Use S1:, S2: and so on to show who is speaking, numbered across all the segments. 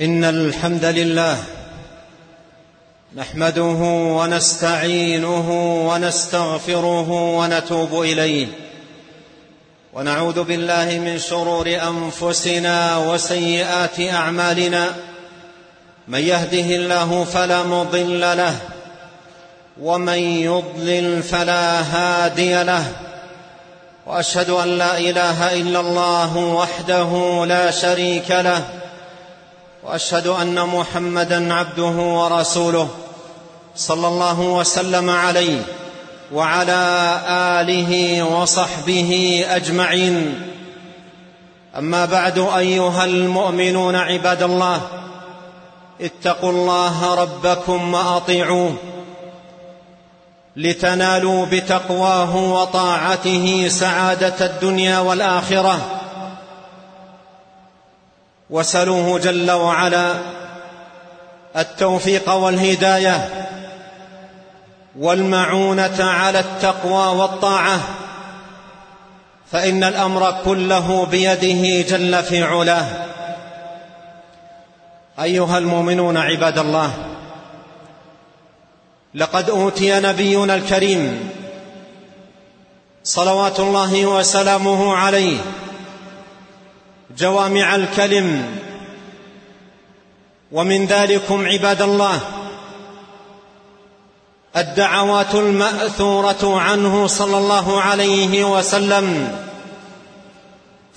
S1: إن الحمد لله نحمده ونستعينه ونستغفره ونتوب إليه ونعوذ بالله من شرور أنفسنا وسيئات أعمالنا من يهده الله فلا مضل له ومن يضلل فلا هادي له وأشهد أن لا إله إلا الله وحده لا شريك له وأشهد أن محمدا عبده ورسوله صلى الله وسلم عليه وعلى آله وصحبه أجمعين. أما بعد أيها المؤمنون عباد الله اتقوا الله ربكم وأطيعوه لتنالوا بتقواه وطاعته سعادة الدنيا والآخرة. وسلوه جل وعلا التوفيق والهداية والمعونة على التقوى والطاعة فإن الأمر كله بيده جل في علاه. أيها المؤمنون عباد الله لقد أوتي نبينا الكريم صلوات الله وسلامه عليه جوامع الكلم. ومن ذلكم عباد الله الدعوات المأثورة عنه صلى الله عليه وسلم.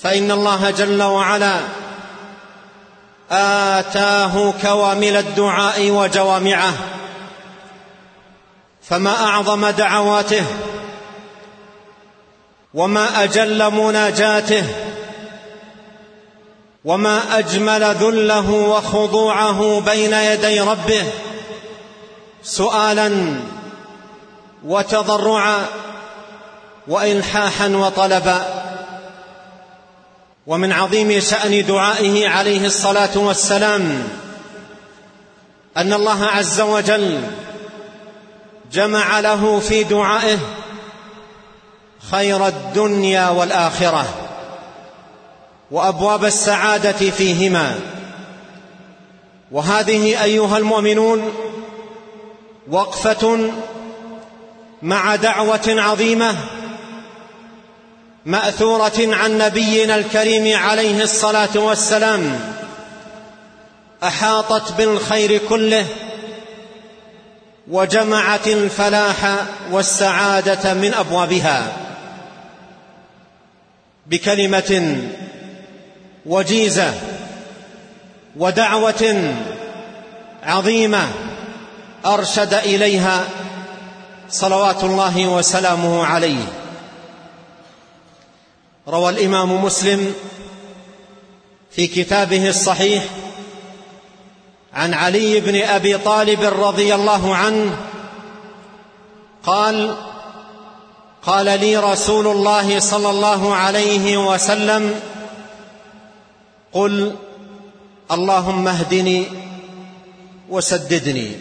S1: فإن الله جل وعلا آتاه كوامل الدعاء وجوامعه. فما أعظم دعواته وما أجل مناجاته وما اجمل ذله وخضوعه بين يدي ربه سؤالا وتضرعا والحاحا وطلبا ومن عظيم شان دعائه عليه الصلاه والسلام ان الله عز وجل جمع له في دعائه خير الدنيا والاخره وأبواب السعادة فيهما. وهذه أيها المؤمنون وقفة مع دعوة عظيمة مأثورة عن نبينا الكريم عليه الصلاة والسلام أحاطت بالخير كله وجمعت الفلاح والسعادة من أبوابها. بكلمة وجيزة ودعوة عظيمة أرشد إليها صلوات الله وسلامه عليه. روى الإمام مسلم في كتابه الصحيح عن علي بن أبي طالب رضي الله عنه قال قال لي رسول الله صلى الله عليه وسلم قل اللهم اهدني وسددني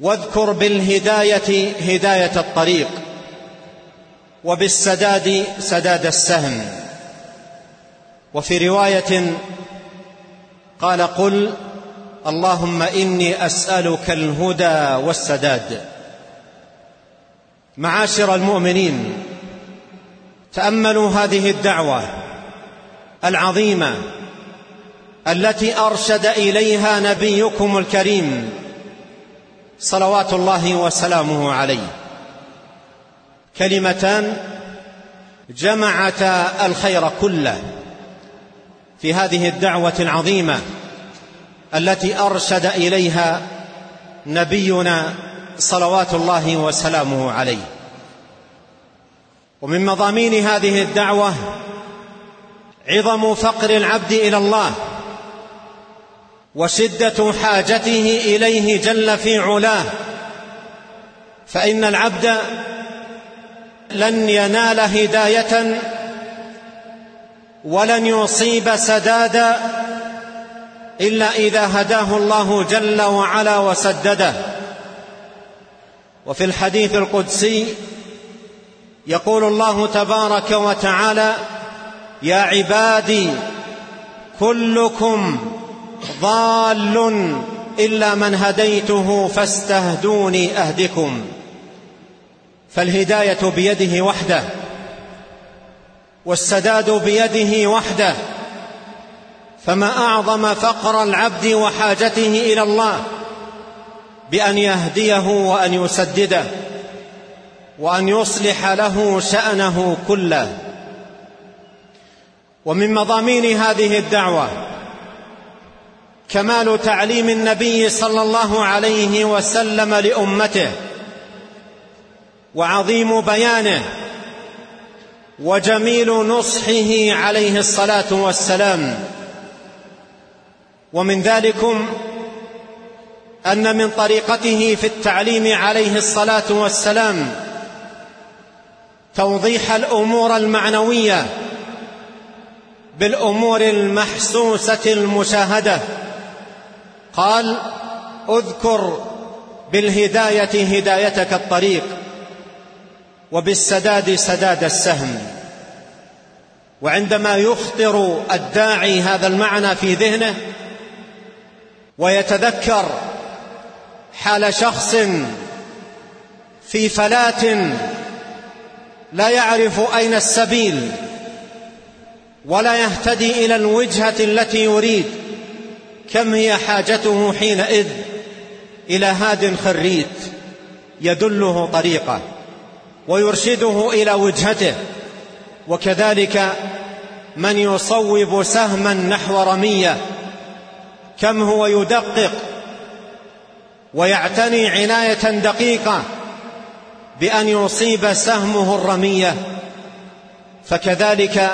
S1: واذكر بالهداية هداية الطريق وبالسداد سداد السهم. وفي رواية قال قل اللهم إني أسألك الهدى والسداد. معاشر المؤمنين تأملوا هذه الدعوة. العظيمة التي أرشد إليها نبيكم الكريم صلوات الله وسلامه عليه. كلمتان جمعتا الخير كله في هذه الدعوة العظيمة التي أرشد إليها نبينا صلوات الله وسلامه عليه. ومن مضامين هذه الدعوة عظم فقر العبد إلى الله وشدة حاجته إليه جل في علاه. فإن العبد لن ينال هداية ولن يصيب سدادا إلا إذا هداه الله جل وعلا وسدده. وفي الحديث القدسي يقول الله تبارك وتعالى يا عبادي كلكم ضال إلا من هديته فاستهدوني أهدكم. فالهداية بيده وحده والسداد بيده وحده. فما أعظم فقر العبد وحاجته إلى الله بأن يهديه وأن يسدده وأن يصلح له شأنه كله. ومن مضامين هذه الدعوة كمال تعليم النبي صلى الله عليه وسلم لأمته وعظيم بيانه وجميل نصحه عليه الصلاة والسلام. ومن ذلكم أن من طريقته في التعليم عليه الصلاة والسلام توضيح الأمور المعنوية بالأمور المحسوسة المشاهدة. قال أذكر بالهداية هدايتك الطريق وبالسداد سداد السهم. وعندما يخطر الداعي هذا المعنى في ذهنه ويتذكر حال شخص في فلاة لا يعرف أين السبيل ولا يهتدي إلى الوجهة التي يريد. كم هي حاجته حينئذ إلى هاد خريت يدله طريقه ويرشده إلى وجهته. وكذلك من يصوب سهما نحو رمية كم هو يدقق ويعتني عناية دقيقة بأن يصيب سهمه الرمية. فكذلك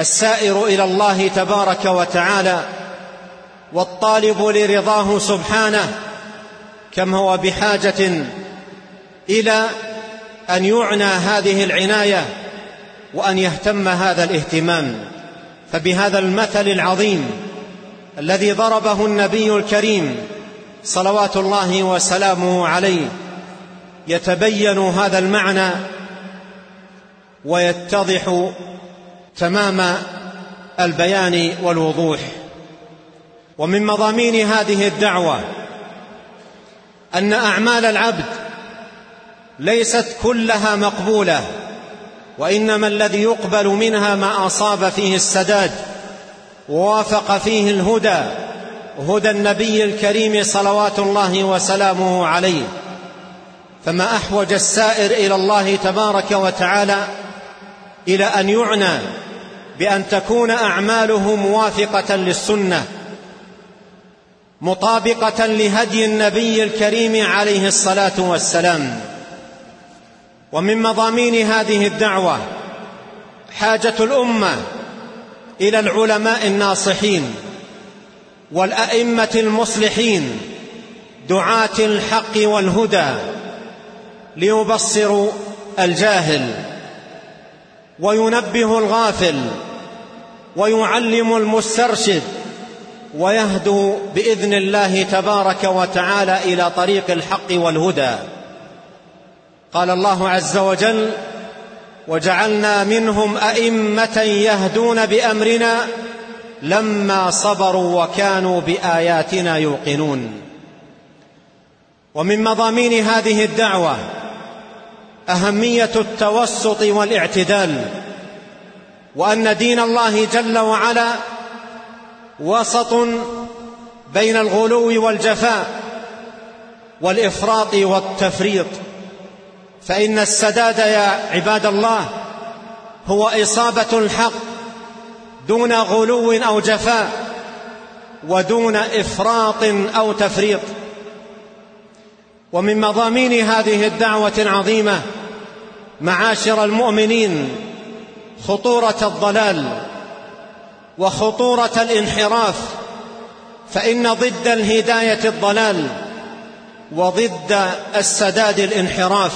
S1: السائر إلى الله تبارك وتعالى والطالب لرضاه سبحانه كم هو بحاجة إلى أن يعنى هذه العناية وأن يهتم هذا الاهتمام. فبهذا المثل العظيم الذي ضربه النبي الكريم صلوات الله وسلامه عليه يتبين هذا المعنى ويتضح تمام البيان والوضوح. ومن مضامين هذه الدعوة أن أعمال العبد ليست كلها مقبولة وإنما الذي يقبل منها ما أصاب فيه السداد ووافق فيه الهدى هدى النبي الكريم صلوات الله وسلامه عليه. فما أحوج السائر إلى الله تبارك وتعالى إلى أن يعنى بأن تكون أعماله موافقة للسنة مطابقة لهدي النبي الكريم عليه الصلاة والسلام. ومن مضامين هذه الدعوة حاجة الأمة إلى العلماء الناصحين والأئمة المصلحين دعاة الحق والهدى ليبصروا الجاهل وينبه الغافل ويعلم المسترشد ويهدو بإذن الله تبارك وتعالى إلى طريق الحق والهدى. قال الله عز وجل وجعلنا منهم أئمة يهدون بأمرنا لما صبروا وكانوا بآياتنا يوقنون. ومن مضامين هذه الدعوة أهمية التوسط والاعتدال وأن دين الله جل وعلا وسط بين الغلو والجفاء والإفراط والتفريط. فإن السداد يا عباد الله هو إصابة الحق دون غلو أو جفاء ودون إفراط أو تفريط. ومن مضامين هذه الدعوة العظيمة معاشر المؤمنين خطورة الضلال وخطورة الانحراف فإن ضد الهداية الضلال وضد السداد الانحراف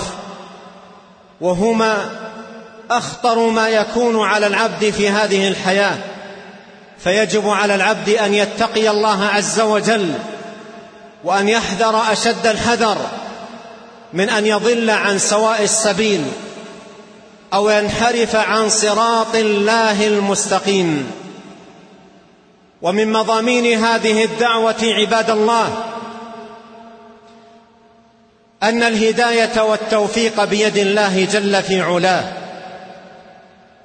S1: وهما أخطر ما يكون على العبد في هذه الحياة فيجب على العبد أن يتقي الله عز وجل وأن يحذر أشد الحذر من أن يضل عن سواء السبيل. أو ينحرف عن صراط الله المستقيم. ومن مضامين هذه الدعوة عباد الله أن الهداية والتوفيق بيد الله جل في علاه.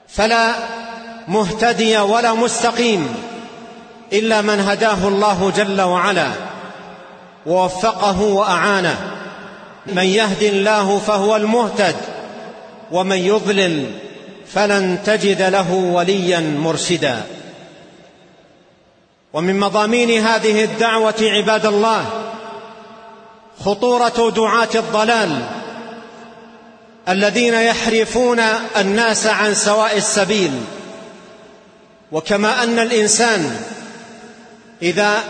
S1: فلا مهتدي ولا مستقيم إلا من هداه الله جل وعلا ووفقه وأعانه. من يهد الله فهو المهتد. ومن يضلل فلن تجد له وليا مرشدا. ومن مضامين هذه الدعوة عباد الله خطورة دعاة الضلال الذين يحرفون الناس عن سواء السبيل. وكما أن الإنسان إذا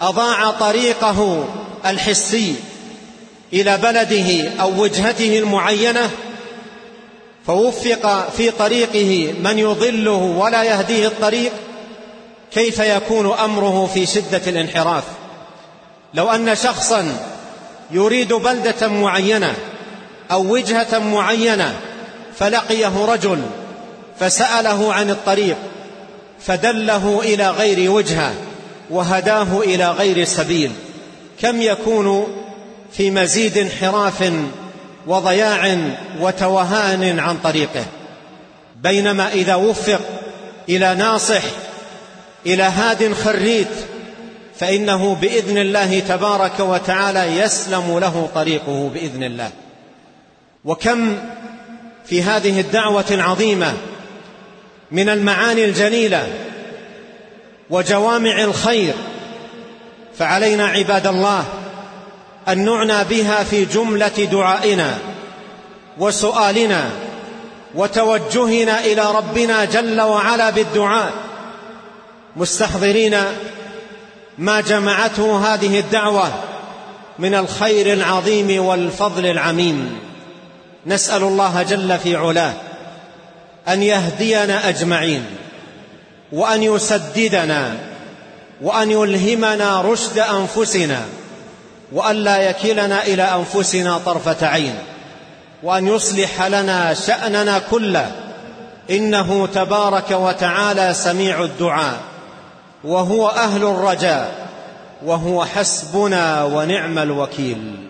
S1: أضاع طريقه الحسي إلى بلده أو وجهته المعينة فوفق في طريقه من يضله ولا يهديه الطريق كيف يكون أمره في شدة الانحراف؟ لو أن شخصا يريد بلدة معينة أو وجهة معينة فلقيه رجل فسأله عن الطريق فدله إلى غير وجهة وهداه إلى غير سبيل كم يكون في مزيد انحراف وضياع وتوهان عن طريقه بينما إذا وفق إلى ناصح إلى هاد خريت فإنه بإذن الله تبارك وتعالى يسلم له طريقه بإذن الله. وكم في هذه الدعوة العظيمة من المعاني الجليلة وجوامع الخير فعلينا عباد الله أن نعنى بها في جملة دعائنا وسؤالنا وتوجهنا إلى ربنا جل وعلا بالدعاء. مستحضرين ما جمعته هذه الدعوة من الخير العظيم والفضل العميم. نسأل الله جل في علاه أن يهدينا أجمعين وأن يسددنا وأن يلهمنا رشد أنفسنا وأن لا يكلنا إلى أنفسنا طرفة عين وأن يصلح لنا شأننا كله. إنه تبارك وتعالى سميع الدعاء وهو أهل الرجاء وهو حسبنا ونعم الوكيل.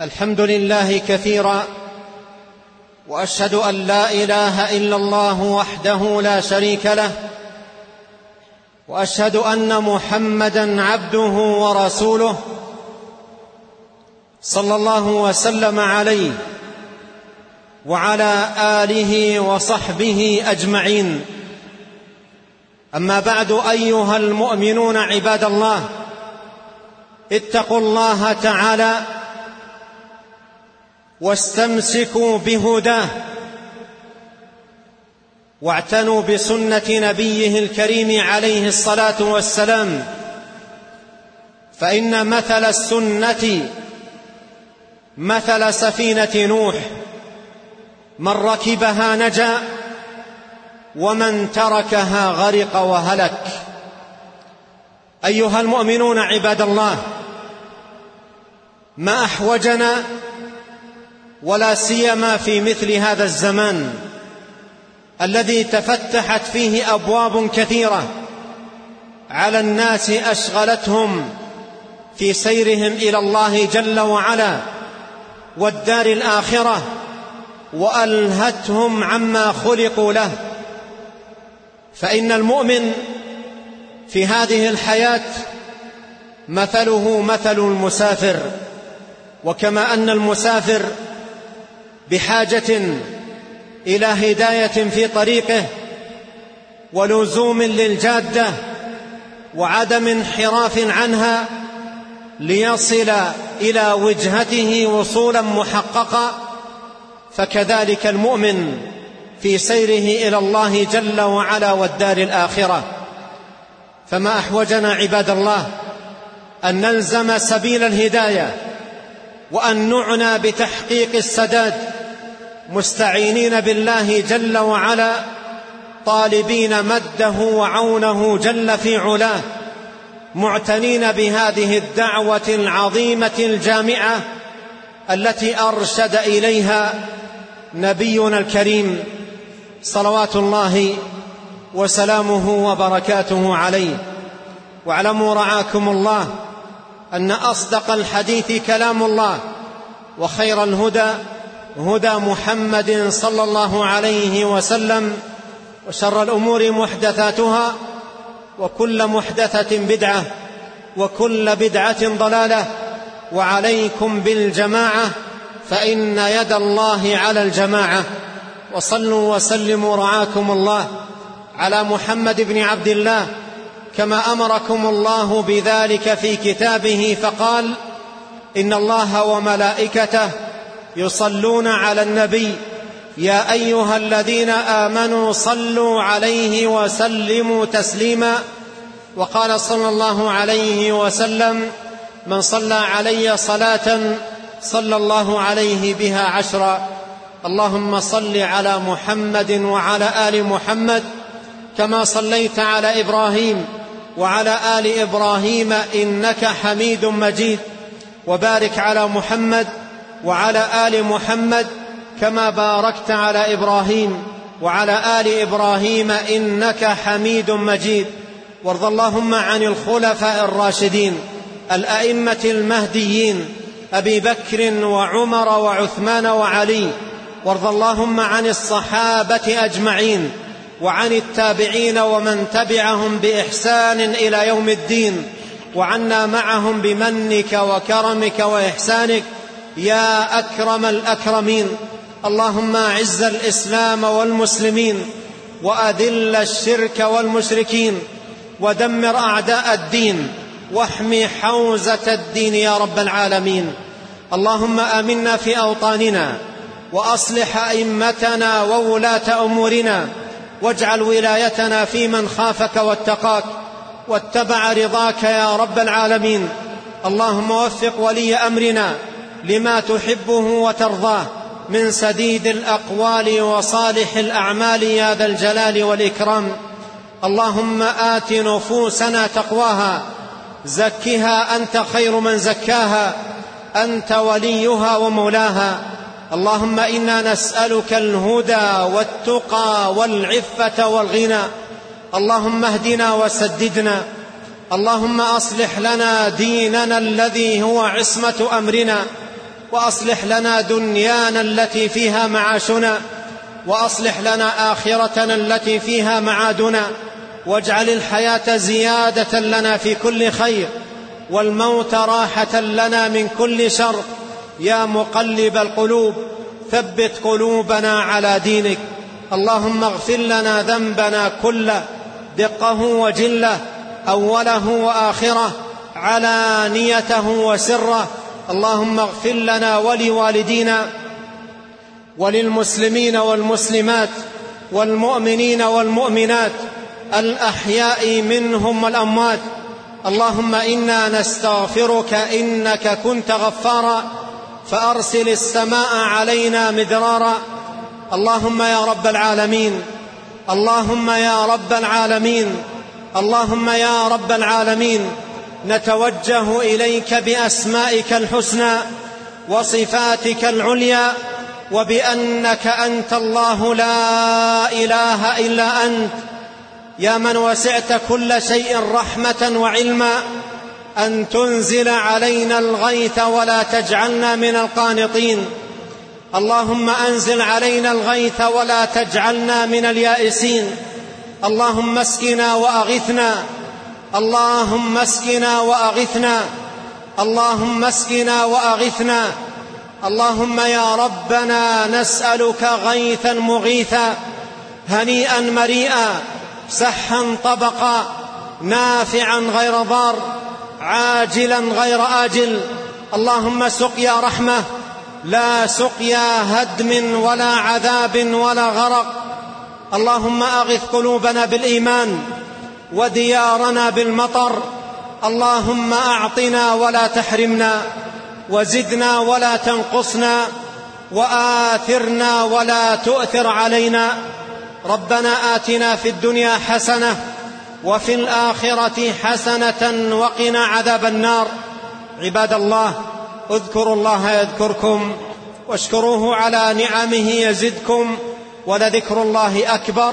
S1: الحمد لله كثيرا وأشهد أن لا إله إلا الله وحده لا شريك له وأشهد أن محمدا عبده ورسوله صلى الله وسلم عليه وعلى آله وصحبه أجمعين. أما بعد أيها المؤمنون عباد الله اتقوا الله تعالى واستمسكوا بهداه. واعتنوا بسنة نبيه الكريم عليه الصلاة والسلام. فإن مثل السنة مثل سفينة نوح من ركبها نجا ومن تركها غرق وهلك. أيها المؤمنون عباد الله ما أحوجنا ولا سيما في مثل هذا الزمان. الذي تفتحت فيه أبواب كثيرة. على الناس أشغلتهم في سيرهم إلى الله جل وعلا والدار الآخرة وألهتهم عما خلقوا له. فإن المؤمن في هذه الحياة مثله مثل المسافر. وكما أن المسافر بحاجة إلى هداية في طريقه ولزوم للجادة وعدم انحراف عنها ليصل إلى وجهته وصولا محققا فكذلك المؤمن في سيره إلى الله جل وعلا والدار الآخرة. فما أحوجنا عباد الله أن نلزم سبيل الهداية وأن نعنى بتحقيق السداد مستعينين بالله جل وعلا طالبين مده وعونه جل في علاه معتنين بهذه الدعوة العظيمة الجامعة التي أرشد إليها نبينا الكريم صلوات الله وسلامه وبركاته عليه. واعلموا رعاكم الله أن أصدق الحديث كلام الله وخير الهدى هدى محمد صلى الله عليه وسلم وشر الأمور محدثاتها وكل محدثة بدعة وكل بدعة ضلالة وعليكم بالجماعة فإن يد الله على الجماعة وصلوا وسلموا رعاكم الله على محمد بن عبد الله كما أمركم الله بذلك في كتابه فقال إن الله وملائكته يصلون على النبي. يا أيها الذين آمنوا صلوا عليه وسلموا تسليما. وقال صلى الله عليه وسلم من صلى علي صلاة صلى الله عليه بها عشرا. اللهم صل على محمد وعلى آل محمد كما صليت على إبراهيم وعلى آل إبراهيم إنك حميد مجيد. وبارك على محمد وعلى آل محمد كما باركت على إبراهيم وعلى آل إبراهيم إنك حميد مجيد. وارض اللهم عن الخلفاء الراشدين الأئمة المهديين أبي بكر وعمر وعثمان وعلي. وارض اللهم عن الصحابة أجمعين وعن التابعين ومن تبعهم بإحسان إلى يوم الدين. وعنا معهم بمنك وكرمك وإحسانك يا أكرم الأكرمين اللهم أعز الإسلام والمسلمين وأذل الشرك والمشركين ودمر أعداء الدين واحمي حوزة الدين يا رب العالمين. اللهم آمنا في أوطاننا وأصلح أئمتنا وولاة أمورنا واجعل ولايتنا في من خافك واتقاك واتبع رضاك يا رب العالمين. اللهم وفق ولي أمرنا لما تحبه وترضاه من سديد الأقوال وصالح الأعمال يا ذا الجلال والإكرام. اللهم آت نفوسنا تقواها زكها أنت خير من زكاها أنت وليها ومولاها. اللهم إنا نسألك الهدى والتقى والعفة والغنى. اللهم اهدنا وسددنا. اللهم أصلح لنا ديننا الذي هو عصمة أمرنا. وأصلح لنا دنيانا التي فيها معاشنا وأصلح لنا آخرتنا التي فيها معادنا واجعل الحياة زيادة لنا في كل خير والموت راحة لنا من كل شر. يا مقلب القلوب ثبت قلوبنا على دينك. اللهم اغفر لنا ذنبنا كله دقه وجله أوله وآخره علانيته وسره اللهم اغفر لنا ولوالدينا وللمسلمين والمسلمات والمؤمنين والمؤمنات الأحياء منهم والأموات. اللهم إنا نستغفرك إنك كنت غفارا. فأرسل السماء علينا مدرارا. اللهم يا رب العالمين. اللهم يا رب العالمين. اللهم يا رب العالمين. نتوجه إليك بأسمائك الحسنى وصفاتك العليا وبأنك أنت الله لا إله إلا أنت. يا من وسعت كل شيء رحمة وعلما أن تنزل علينا الغيث ولا تجعلنا من القانطين. اللهم أنزل علينا الغيث ولا تجعلنا من اليائسين. اللهم اسقنا وأغثنا اللهم اسقنا وأغثنا. اللهم اسقنا وأغثنا. اللهم يا ربنا نسألك غيثا مغيثا هنيئا مريئا سحا طبقا نافعا غير ضار عاجلا غير آجل. اللهم سقيا رحمة لا سقيا هدم ولا عذاب ولا غرق. اللهم أغث قلوبنا بالإيمان. وديارنا بالمطر. اللهم أعطنا ولا تحرمنا وزدنا ولا تنقصنا وآثرنا ولا تؤثر علينا. ربنا آتنا في الدنيا حسنة وفي الآخرة حسنة وقنا عذاب النار. عباد الله اذكروا الله يذكركم واشكروه على نعمه يزدكم ولذكر الله أكبر.